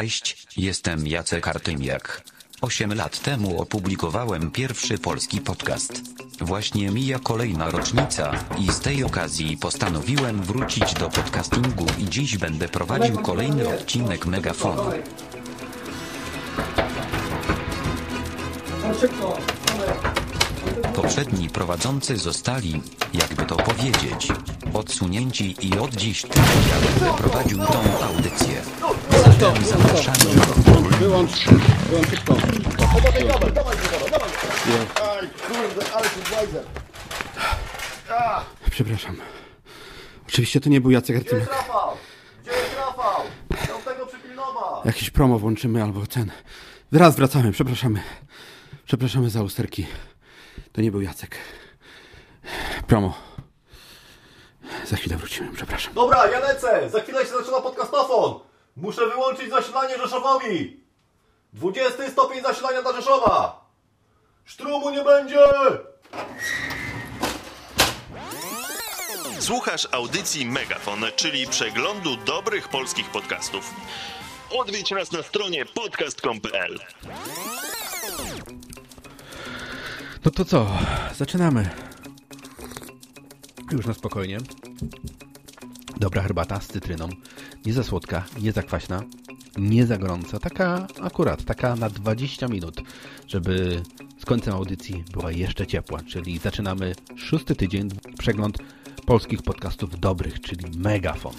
Cześć, jestem Jacek Artymiak. Osiem lat temu opublikowałem pierwszy polski podcast. Właśnie mija kolejna rocznica i z tej okazji postanowiłem wrócić do podcastingu i dziś będę prowadził kolejny odcinek Megafonu. Poprzedni prowadzący zostali, jakby to powiedzieć, odsunięci i od dziś tylko ja będę prowadził tą audycję. Wyłącz, wyłącz. Aj, kurde, ale. Przepraszam. Oczywiście to nie był Jacek Gdzie jest. Rafał? Gdzie jest Rafał? Chciał tego przypilnować. Jakiś promo włączymy albo ten. Zaraz wracamy, przepraszamy. Przepraszamy za usterki. To nie był Jacek. Promo. Za chwilę wrócimy, przepraszam. Dobra, ja lecę. Za chwilę się zaczyna podcastofon. Muszę wyłączyć zasilanie Rzeszowowi. 20 stopień zasilania dla Rzeszowa. Sztrumu nie będzie. Słuchasz audycji Megafon, czyli przeglądu dobrych polskich podcastów. Odwiedź nas na stronie podcast.com.pl. No to co? Zaczynamy. Już na spokojnie. Dobra herbata z cytryną. Nie za słodka, nie za kwaśna, nie za gorąca. Taka akurat, taka na 20 minut, żeby z końcem audycji była jeszcze ciepła. Czyli zaczynamy szósty tydzień, przegląd polskich podcastów dobrych, czyli Megafon.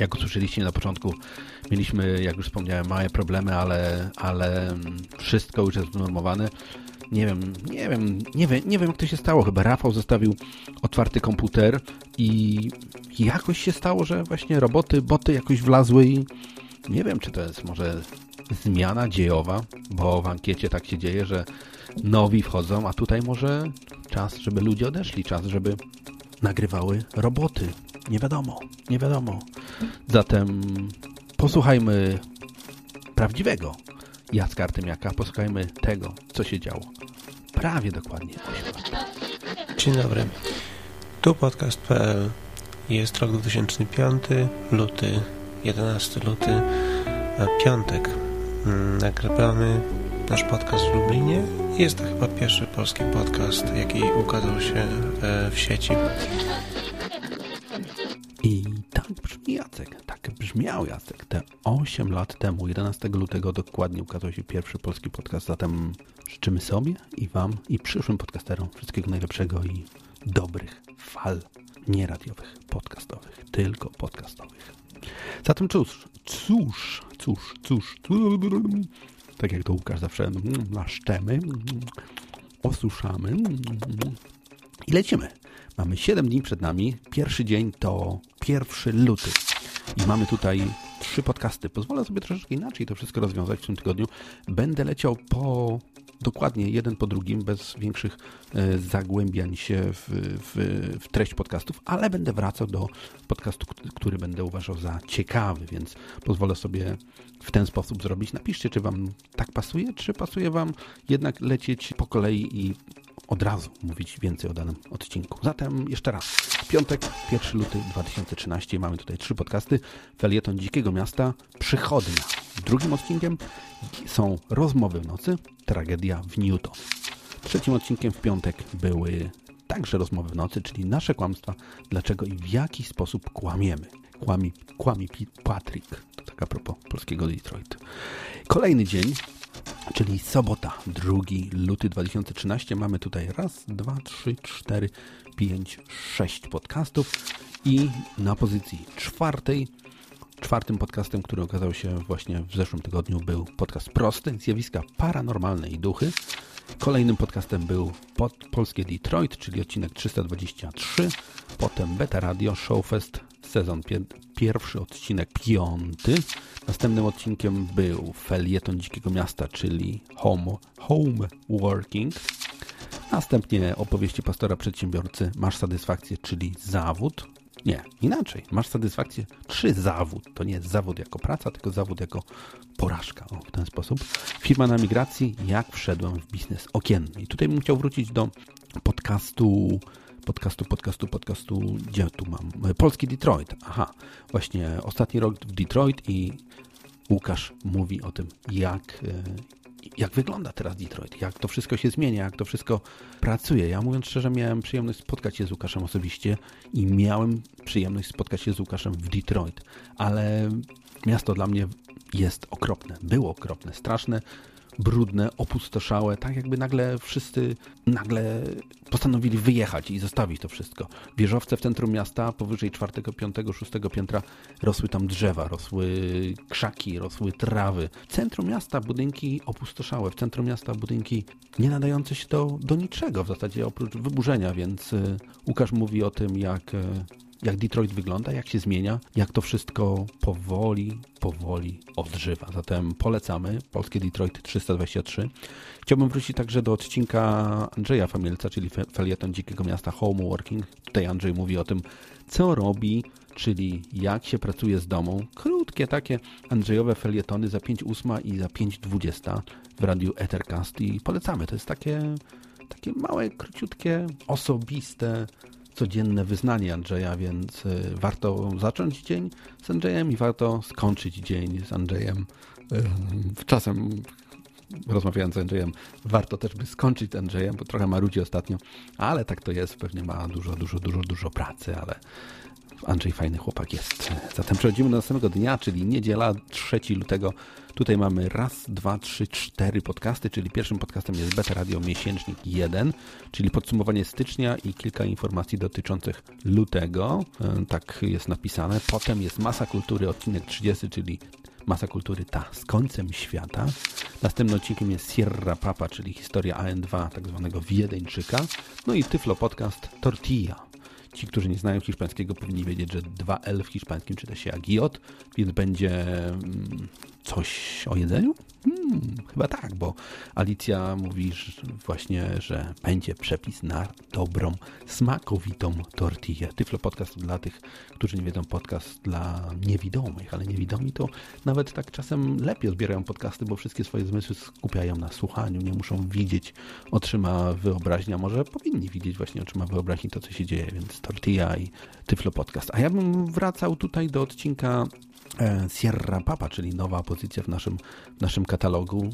Jak usłyszeliście na początku, mieliśmy, jak już wspomniałem, małe problemy, ale, ale wszystko już jest znormowane. Nie wiem, nie wiem, nie wiem, nie wiem jak to się stało. Chyba Rafał zostawił otwarty komputer i jakoś się stało, że właśnie roboty, boty jakoś wlazły i nie wiem, czy to jest może zmiana dziejowa, bo w ankiecie tak się dzieje, że nowi wchodzą, a tutaj może czas, żeby ludzie odeszli, czas, żeby nagrywały roboty. Nie wiadomo, nie wiadomo. Zatem posłuchajmy prawdziwego Jacka Artymiaka, posłuchajmy tego, co się działo. Prawie dokładnie. Dzień dobry. Tu podcast.pl. Jest rok 2005, luty, 11 luty, piątek. Mm, Nagrywamy nasz podcast w Lublinie. Jest to chyba pierwszy polski podcast, jaki ukazał się e, w sieci. I tak brzmi Jacek, tak brzmiał Jacek. Te 8 lat temu, 11 lutego dokładnie ukazał się pierwszy polski podcast. Zatem życzymy sobie i Wam i przyszłym podcasterom wszystkiego najlepszego i dobrych fal nie radiowych, podcastowych, tylko podcastowych. Zatem cóż, cóż, cóż, cóż, tak jak to Łukasz zawsze naszczemy, osuszamy i lecimy. Mamy 7 dni przed nami. Pierwszy dzień to 1 luty. I mamy tutaj trzy podcasty. Pozwolę sobie troszeczkę inaczej to wszystko rozwiązać w tym tygodniu. Będę leciał po dokładnie jeden po drugim, bez większych e, zagłębiań się w, w, w treść podcastów, ale będę wracał do podcastu, który będę uważał za ciekawy, więc pozwolę sobie w ten sposób zrobić. Napiszcie, czy Wam tak pasuje, czy pasuje Wam jednak lecieć po kolei i od razu mówić więcej o danym odcinku. Zatem jeszcze raz. Piątek, 1 luty 2013. Mamy tutaj trzy podcasty. Felieton Dzikiego Miasta, Przychodnia. Drugim odcinkiem są Rozmowy w nocy, Tragedia w Newton. Trzecim odcinkiem w piątek były także Rozmowy w nocy, czyli nasze kłamstwa, dlaczego i w jaki sposób kłamiemy. Kłami, kłami Patrick. To tak a propos polskiego Detroit. Kolejny dzień, czyli sobota, 2 luty 2013. Mamy tutaj raz, dwa, trzy, cztery, pięć, sześć podcastów i na pozycji czwartej, czwartym podcastem, który okazał się właśnie w zeszłym tygodniu był podcast Prosty, zjawiska paranormalne i duchy. Kolejnym podcastem był pod Polskie Detroit, czyli odcinek 323, potem Beta Radio Showfest, sezon pie- pierwszy, odcinek piąty. Następnym odcinkiem był Felieton Dzikiego Miasta, czyli Home, home Working. Następnie opowieści pastora przedsiębiorcy Masz satysfakcję, czyli zawód. Nie, inaczej. Masz satysfakcję, czy zawód. To nie jest zawód jako praca, tylko zawód jako porażka. O, w ten sposób. Firma na migracji, jak wszedłem w biznes okienny. I tutaj bym chciał wrócić do podcastu, podcastu, podcastu, podcastu, gdzie tu mam? Polski Detroit. Aha, właśnie ostatni rok w Detroit i Łukasz mówi o tym, jak, e, jak wygląda teraz Detroit, jak to wszystko się zmienia, jak to wszystko pracuje. Ja mówiąc szczerze, miałem przyjemność spotkać się z Łukaszem osobiście i miałem przyjemność spotkać się z Łukaszem w Detroit, ale miasto dla mnie jest okropne, było okropne, straszne, brudne, opustoszałe, tak jakby nagle wszyscy nagle postanowili wyjechać i zostawić to wszystko. Wieżowce w centrum miasta, powyżej czwartego, piątego, szóstego piętra rosły tam drzewa, rosły krzaki, rosły trawy. W centrum miasta budynki opustoszałe, w centrum miasta budynki nie nadające się do, do niczego w zasadzie oprócz wyburzenia, więc y, Łukasz mówi o tym, jak y, jak Detroit wygląda, jak się zmienia, jak to wszystko powoli, powoli odżywa. Zatem polecamy Polskie Detroit 323. Chciałbym wrócić także do odcinka Andrzeja Famielca, czyli felieton Dzikiego Miasta Homeworking. Tutaj Andrzej mówi o tym, co robi, czyli jak się pracuje z domu. Krótkie takie Andrzejowe felietony za 5.8 i za 5.20 w radiu Ethercast i polecamy. To jest takie, takie małe, króciutkie, osobiste codzienne wyznanie Andrzeja, więc y, warto zacząć dzień z Andrzejem i warto skończyć dzień z Andrzejem. Y, czasem rozmawiając z Andrzejem, warto też by skończyć z Andrzejem, bo trochę marudzi ostatnio, ale tak to jest, pewnie ma dużo, dużo, dużo, dużo pracy, ale Andrzej fajny chłopak jest. Zatem przechodzimy do następnego dnia, czyli niedziela 3 lutego. Tutaj mamy raz, dwa, trzy, cztery podcasty, czyli pierwszym podcastem jest Beta Radio Miesięcznik 1, czyli podsumowanie stycznia i kilka informacji dotyczących lutego. E, tak jest napisane. Potem jest Masa Kultury, odcinek 30, czyli Masa Kultury ta z końcem świata. Następnym odcinkiem jest Sierra Papa, czyli historia AN2, tak zwanego Wiedeńczyka. No i Tyflo Podcast Tortilla Ci, którzy nie znają hiszpańskiego, powinni wiedzieć, że 2L w hiszpańskim czyta się jak J, więc będzie mm, coś o jedzeniu? Hmm, chyba tak, bo Alicja mówi że właśnie, że będzie przepis na dobrą, smakowitą tortillę. Tyflo podcast dla tych, którzy nie wiedzą, podcast dla niewidomych, ale niewidomi to nawet tak czasem lepiej odbierają podcasty, bo wszystkie swoje zmysły skupiają na słuchaniu, nie muszą widzieć oczyma wyobraźni, a może powinni widzieć właśnie oczyma wyobraźni to, co się dzieje, więc tortilla i Tyflo podcast. A ja bym wracał tutaj do odcinka Sierra Papa, czyli nowa pozycja w naszym, w naszym katalogu.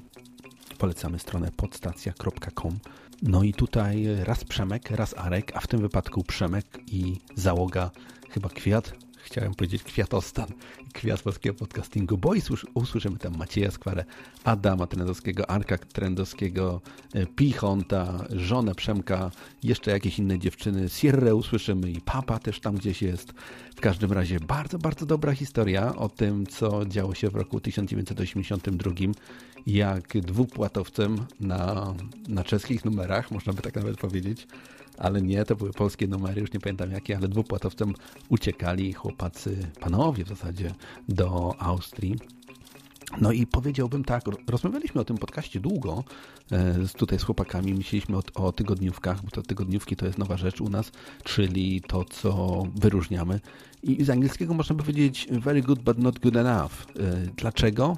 Polecamy stronę podstacja.com. No i tutaj raz Przemek, raz Arek, a w tym wypadku Przemek i załoga chyba Kwiat, chciałem powiedzieć kwiatostan, kwiat polskiego podcastingu, bo usłyszymy tam Macieja Skwarę, Adama Trendowskiego, Arka Trendowskiego, e, Pichonta, żonę Przemka, jeszcze jakieś inne dziewczyny, Sierrę usłyszymy i Papa też tam gdzieś jest. W każdym razie bardzo, bardzo dobra historia o tym, co działo się w roku 1982, jak dwupłatowcem na, na czeskich numerach, można by tak nawet powiedzieć, ale nie, to były polskie numery, już nie pamiętam jakie, ale dwupłatowcem uciekali chłopacy, panowie w zasadzie, do Austrii. No i powiedziałbym tak, rozmawialiśmy o tym podcaście długo, e, tutaj z chłopakami, myśleliśmy o, o, tygodniówkach, bo to tygodniówki to jest nowa rzecz u nas, czyli to, co wyróżniamy. I z angielskiego można powiedzieć very good, but not good enough. E, dlaczego?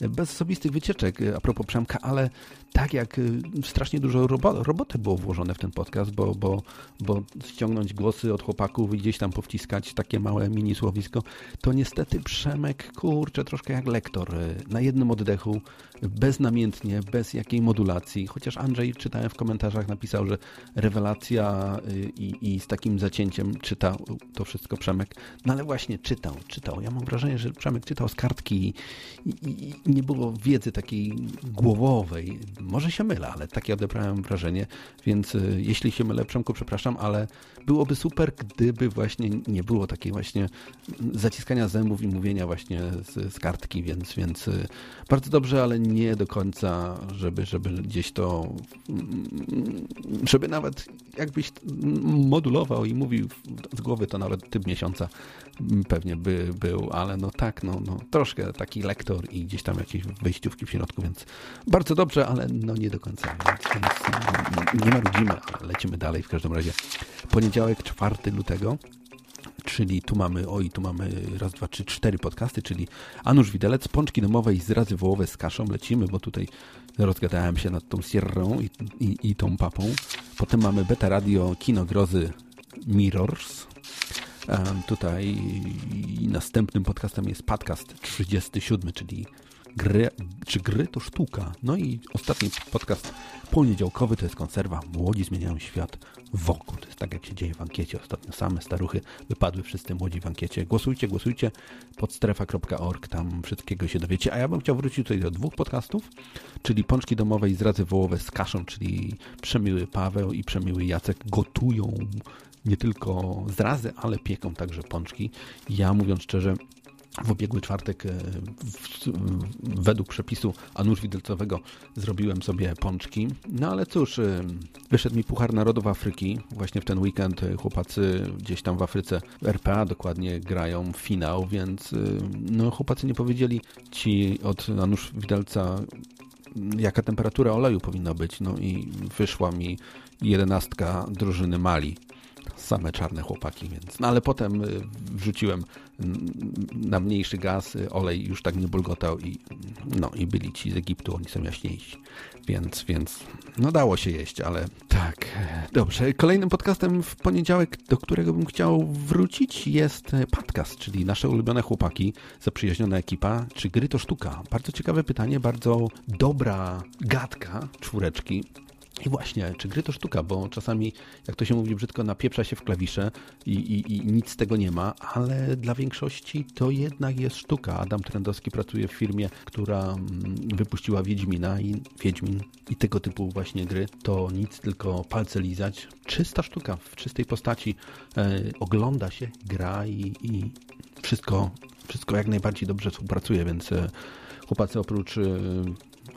Bez osobistych wycieczek, e, a propos Przemka, ale tak jak strasznie dużo robo roboty było włożone w ten podcast, bo, bo, bo ściągnąć głosy od chłopaków i gdzieś tam powciskać takie małe mini słowisko, to niestety Przemek, kurczę, troszkę jak lektor, na jednym oddechu, beznamiętnie, bez jakiej modulacji, chociaż Andrzej, czytałem w komentarzach, napisał, że rewelacja i, i z takim zacięciem czytał to wszystko Przemek, no ale właśnie czytał, czytał. Ja mam wrażenie, że Przemek czytał z kartki i, i, i nie było wiedzy takiej głowowej, może się mylę, ale takie odebrałem wrażenie, więc y, jeśli się mylę, Przemku, przepraszam, ale byłoby super, gdyby właśnie nie było takiej właśnie zaciskania zębów i mówienia właśnie z, z kartki, więc, więc y, bardzo dobrze, ale nie do końca, żeby, żeby gdzieś to, żeby nawet jakbyś modulował i mówił z głowy, to nawet typ miesiąca pewnie by był, ale no tak, no, no troszkę taki lektor i gdzieś tam jakieś wejściówki w środku, więc bardzo dobrze, ale no nie do końca, więc, nie marudzimy, lecimy dalej w każdym razie. Poniedziałek 4 lutego czyli tu mamy, oj, tu mamy raz, dwa, trzy, cztery podcasty, czyli Anusz Widelec, Pączki domowe i zrazy wołowe z kaszą. Lecimy, bo tutaj rozgadałem się nad tą Sierrą i, i, i tą papą. Potem mamy Beta Radio, Kino Grozy Mirrors. Tutaj następnym podcastem jest podcast 37, czyli gry, czy gry to sztuka. No i ostatni podcast poniedziałkowy to jest konserwa. Młodzi zmieniają świat wokół. To jest tak, jak się dzieje w ankiecie. Ostatnio same staruchy wypadły wszyscy młodzi w ankiecie. Głosujcie, głosujcie pod strefa.org, tam wszystkiego się dowiecie. A ja bym chciał wrócić tutaj do dwóch podcastów, czyli Pączki Domowe i Zrazy Wołowe z kaszą, czyli Przemiły Paweł i Przemiły Jacek gotują nie tylko zrazy, ale pieką także pączki. Ja mówiąc szczerze, w ubiegły czwartek e, w, według przepisu Anusz Widelcowego zrobiłem sobie pączki. No ale cóż, e, wyszedł mi Puchar Narodów Afryki. Właśnie w ten weekend e, chłopacy gdzieś tam w Afryce, w RPA dokładnie, grają finał, więc no, chłopacy nie powiedzieli ci od Anusz Widelca jaka temperatura oleju powinna być. No i wyszła mi jedenastka drużyny Mali same czarne chłopaki, więc. No ale potem y, wrzuciłem na mniejszy gaz, y, olej już tak nie bulgotał i no i byli ci z Egiptu, oni są jaśniejsi. Więc, więc no dało się jeść, ale tak. Dobrze. Kolejnym podcastem w poniedziałek, do którego bym chciał wrócić jest e, podcast, czyli nasze ulubione chłopaki, zaprzyjaźniona ekipa, czy gry to sztuka? Bardzo ciekawe pytanie, bardzo dobra gadka czwóreczki. I właśnie, czy gry to sztuka, bo czasami, jak to się mówi brzydko, napieprza się w klawisze i, i, i nic z tego nie ma, ale dla większości to jednak jest sztuka. Adam Trendowski pracuje w firmie, która mm, wypuściła Wiedźmina i Wiedźmin i tego typu właśnie gry to nic, tylko palce lizać. Czysta sztuka w czystej postaci. E, ogląda się, gra i, i wszystko, wszystko jak najbardziej dobrze współpracuje, więc e, chłopacy oprócz e,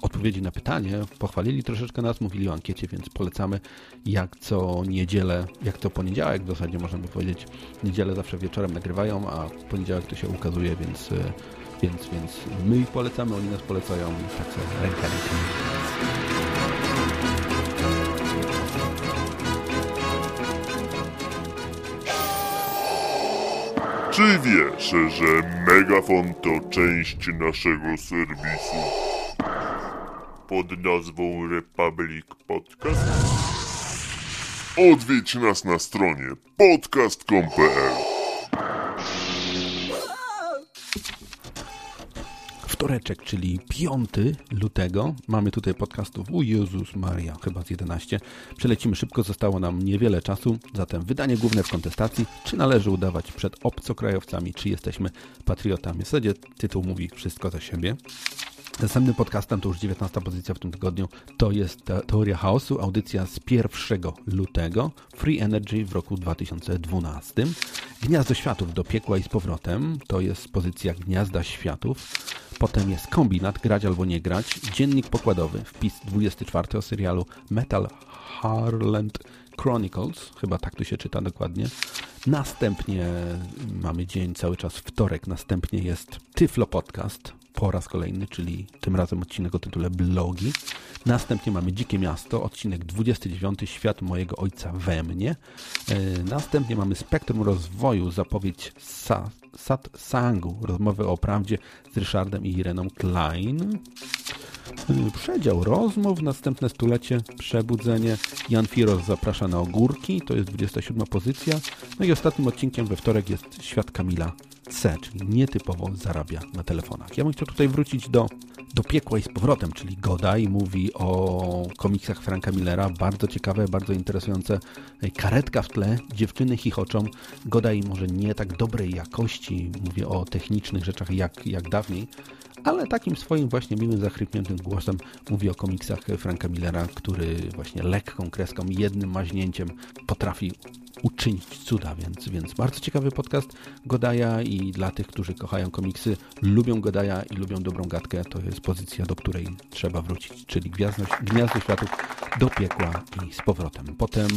odpowiedzi na pytanie, pochwalili troszeczkę nas, mówili o ankiecie, więc polecamy jak co niedzielę, jak co poniedziałek w zasadzie można by powiedzieć, niedzielę zawsze wieczorem nagrywają, a w poniedziałek to się ukazuje, więc, e, więc, więc my ich polecamy, oni nas polecają, tak sobie ręka ręka. Czy wiesz, że Megafon to część naszego serwisu pod nazwą Republic Podcast? Odwiedź nas na stronie podcast.com.pl wtoreczek, czyli 5 lutego. Mamy tutaj podcastów, u Jezus Maria, chyba z 11. Przelecimy szybko, zostało nam niewiele czasu, zatem wydanie główne w kontestacji, czy należy udawać przed obcokrajowcami, czy jesteśmy patriotami. W zasadzie tytuł mówi wszystko za siebie. Następnym podcastem, to już 19 pozycja w tym tygodniu, to jest te- Teoria Chaosu, audycja z 1 lutego, Free Energy w roku 2012. Gniazdo Światów do piekła i z powrotem, to jest pozycja Gniazda Światów. Potem jest Kombinat, grać albo nie grać, Dziennik Pokładowy, wpis 24 o serialu Metal Harland Chronicles, chyba tak to się czyta dokładnie. Następnie mamy dzień cały czas wtorek, następnie jest Tyflo Podcast po raz kolejny, czyli tym razem odcinek o tytule Blogi. Następnie mamy Dzikie Miasto, odcinek 29, Świat mojego ojca we mnie. E, Następnie mamy Spektrum Rozwoju, zapowiedź Sa Sangu, rozmowę o prawdzie z Ryszardem i Ireną Klein. Y, Przedział rozmów, następne stulecie, przebudzenie. Jan Firos zaprasza na ogórki, to jest 27 pozycja. No i ostatnim odcinkiem we wtorek jest Świat Kamila C, czyli nietypowo zarabia na telefonach. Ja bym chciał tutaj wrócić do, do piekła i z powrotem, czyli Godaj mówi o komiksach Franka Millera, bardzo ciekawe, bardzo interesujące. Karetka w tle, dziewczyny chichoczą. Godaj może nie tak dobrej jakości, mówię o technicznych rzeczach jak, jak dawniej, ale takim swoim właśnie miłym, zachrypniętym głosem mówi o komiksach Franka Millera, który właśnie lekką kreską, jednym maźnięciem potrafi uczynić cuda, więc, więc bardzo ciekawy podcast Godaja i dla tych, którzy kochają komiksy, lubią Godaja i lubią dobrą gadkę, to jest pozycja, do której trzeba wrócić, czyli Gwiazdo, Gniazdo Światów do piekła i z powrotem. Potem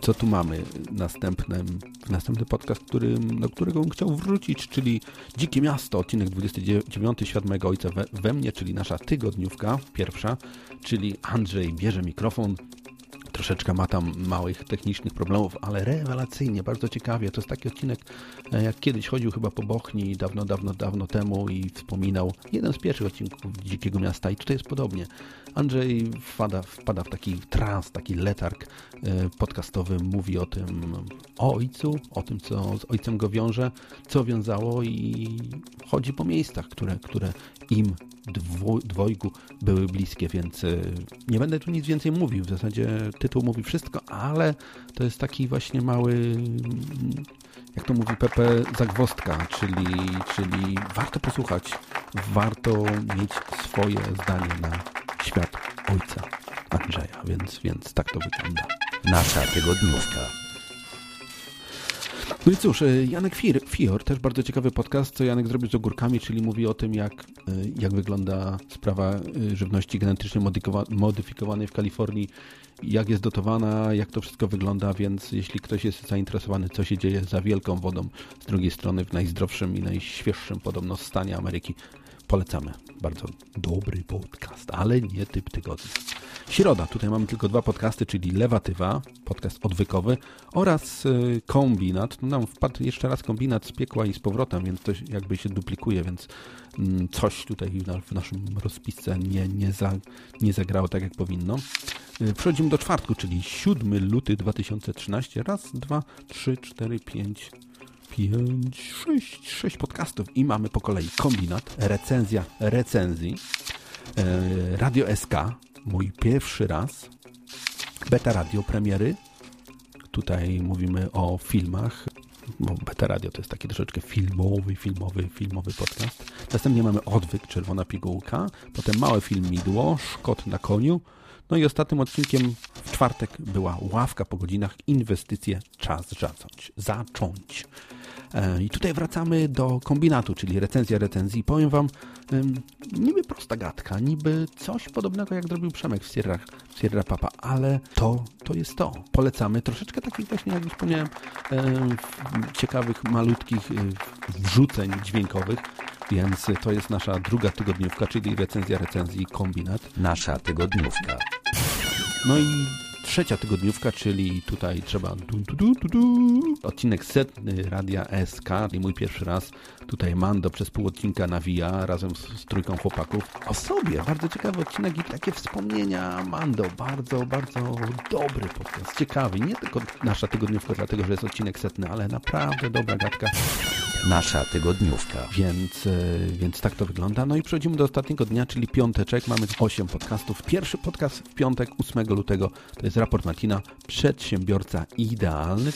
co tu mamy? Następnym, następny podcast, który, do którego bym chciał wrócić, czyli Dzikie Miasto, odcinek 29, Świat mojego ojca we, we mnie, czyli nasza tygodniówka pierwsza, czyli Andrzej bierze mikrofon, troszeczkę ma tam małych technicznych problemów, ale rewelacyjnie, bardzo ciekawie. To jest taki odcinek, e, jak kiedyś chodził chyba po Bochni dawno, dawno, dawno temu i wspominał jeden z pierwszych odcinków Dzikiego Miasta i tutaj jest podobnie. Andrzej wpada, wpada w taki trans, taki letarg e, podcastowy, mówi o tym, o ojcu, o tym, co z ojcem go wiąże, co wiązało i chodzi po miejscach, które, które im dwo, dwojgu były bliskie, więc e, nie będę tu nic więcej mówił. W zasadzie tytuł mówi wszystko, ale to jest taki właśnie mały, mm, jak to mówi Pepe, zagwostka, czyli, czyli warto posłuchać, warto mieć swoje zdanie na świat ojca Andrzeja, więc, więc tak to wygląda. Nasza tygodniówka. No i cóż, e, Janek Fior, Fior, też bardzo ciekawy podcast, co Janek zrobił z ogórkami, czyli mówi o tym, jak, e, jak wygląda sprawa e, żywności genetycznie modyfikowa- modyfikowanej w Kalifornii, jak jest dotowana, jak to wszystko wygląda, więc jeśli ktoś jest zainteresowany, co się dzieje za wielką wodą, z drugiej strony w najzdrowszym i najświeższym podobno stanie Ameryki, polecamy. Bardzo dobry podcast, ale nie typ tygodnia. Środa, tutaj mamy tylko dwa podcasty, czyli Lewatywa, podcast odwykowy oraz y, Kombinat. Nam wpadł jeszcze raz Kombinat z piekła i z powrotem, więc to jakby się duplikuje, więc mm, coś tutaj w naszym rozpisce nie, nie, za, nie zagrało tak jak powinno. Y, Przechodzimy do czwartku, czyli 7 luty 2013. Raz, dwa, trzy, cztery, pięć, pięć, sześć, sześć podcastów i mamy po kolei kombinat, recenzja recenzji, e, Radio SK, mój pierwszy raz, Beta Radio premiery, tutaj mówimy o filmach, bo Beta Radio to jest taki troszeczkę filmowy, filmowy, filmowy podcast. Następnie mamy Odwyk, Czerwona Pigułka, potem Małe Filmidło, Szkot na koniu, no i ostatnim odcinkiem w czwartek była ławka po godzinach, inwestycje, czas zacząć. zacząć. E, I tutaj wracamy do kombinatu, czyli recenzja recenzji. Powiem Wam, niby prosta gadka, niby coś podobnego jak zrobił Przemek w Sierra, w Sierra Papa, ale to, to jest to. Polecamy troszeczkę takich właśnie, jak już wspomniałem, ciekawych, malutkich y, wrzuceń dźwiękowych, więc to jest nasza druga tygodniówka, czyli recenzja recenzji kombinat. Nasza tygodniówka. No i trzecia tygodniówka, czyli tutaj trzeba odcinek setny Radia SK, i mój pierwszy raz. Tutaj Mando przez pół odcinka nawija razem z, z trójką chłopaków. O sobie, bardzo ciekawy odcinek i takie wspomnienia Mando. Bardzo, bardzo dobry podcast, ciekawy. Nie tylko nasza tygodniówka, dlatego że jest odcinek setny, ale naprawdę dobra gadka. Nasza tygodniówka. Więc, e, więc tak to wygląda. No i przechodzimy do ostatniego dnia, czyli piąteczek. Mamy 8 podcastów. Pierwszy podcast w piątek, 8 lutego, to jest raport Martina, przedsiębiorca idealny.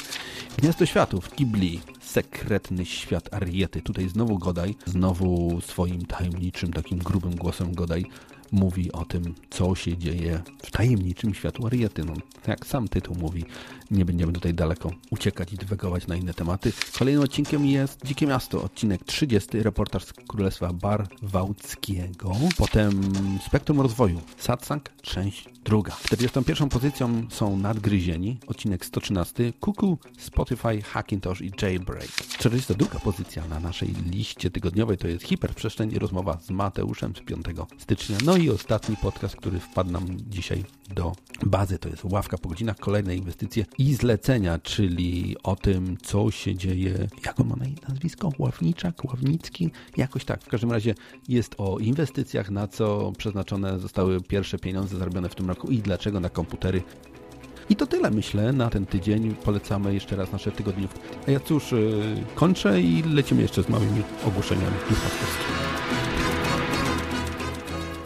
Gniazdo Światów, Ghibli, sekretny świat Ariety. Tutaj znowu Godaj, znowu swoim tajemniczym, takim grubym głosem Godaj mówi o tym, co się dzieje w tajemniczym światu Ariety. No, jak sam tytuł mówi, nie będziemy tutaj daleko uciekać i dywagować na inne tematy. Kolejnym odcinkiem jest Dzikie Miasto, odcinek 30, reportaż z Królestwa Barwałckiego. Potem Spektrum Rozwoju, Satsang, część druga. 41 pozycją są Nadgryzieni, odcinek 113, Kuku, Spotify, Hackintosh i Jailbreak. 42 pozycja na naszej liście tygodniowej to jest Hiperprzestrzeń i rozmowa z Mateuszem z 5 stycznia. No i ostatni podcast, który wpadł nam dzisiaj do bazy, to jest Ławka po godzinach, kolejne inwestycje i zlecenia, czyli o tym, co się dzieje, jak on ma na nazwisko? Ławniczak, Ławnicki? Jakoś tak. W każdym razie jest o inwestycjach, na co przeznaczone zostały pierwsze pieniądze zarobione w tym roku i dlaczego na komputery i to tyle, myślę, na ten tydzień. Polecamy jeszcze raz nasze tygodniówki. A ja cóż, yy, kończę i lecimy jeszcze z małymi ogłoszeniami duchowskimi.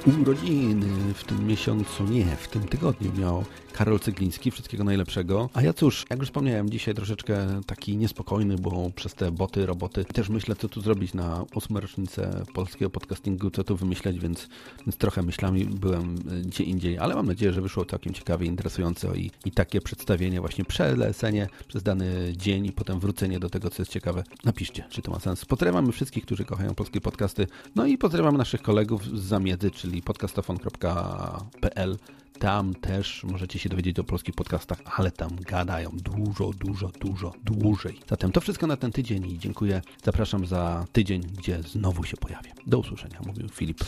Urodziny w tym miesiącu, nie, w tym tygodniu miał Karol Cygliński. Wszystkiego najlepszego. A ja cóż, jak już wspomniałem, dzisiaj troszeczkę taki niespokojny, bo przez te boty, roboty też myślę, co tu zrobić na ósmą rocznicę polskiego podcastingu, co tu wymyśleć, więc, więc trochę myślami byłem y, gdzie indziej, ale mam nadzieję, że wyszło całkiem ciekawie, interesująco i, i takie przedstawienie, właśnie przelecenie przez dany dzień i potem wrócenie do tego, co jest ciekawe. Napiszcie, czy to ma sens. Pozdrawiamy wszystkich, którzy kochają polskie podcasty, no i pozdrawiam naszych kolegów z zamiedzy, czyli podcastofon.pl. Tam też możecie się dowiedzieć o polskich podcastach, ale tam gadają dużo, dużo, dużo dłużej. Zatem to wszystko na ten tydzień i dziękuję. Zapraszam za tydzień, gdzie znowu się pojawię. Do usłyszenia, mówił Filip.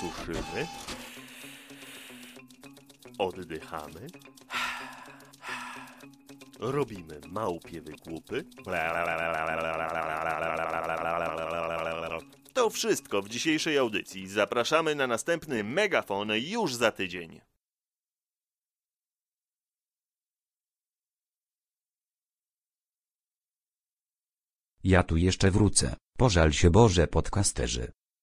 Suszymy. Oddychamy. robimy małpie wygłupy. To wszystko w dzisiejszej audycji. Zapraszamy na następny megafon już za tydzień. Ja tu jeszcze wrócę. Pożal się Boże podcasterzy.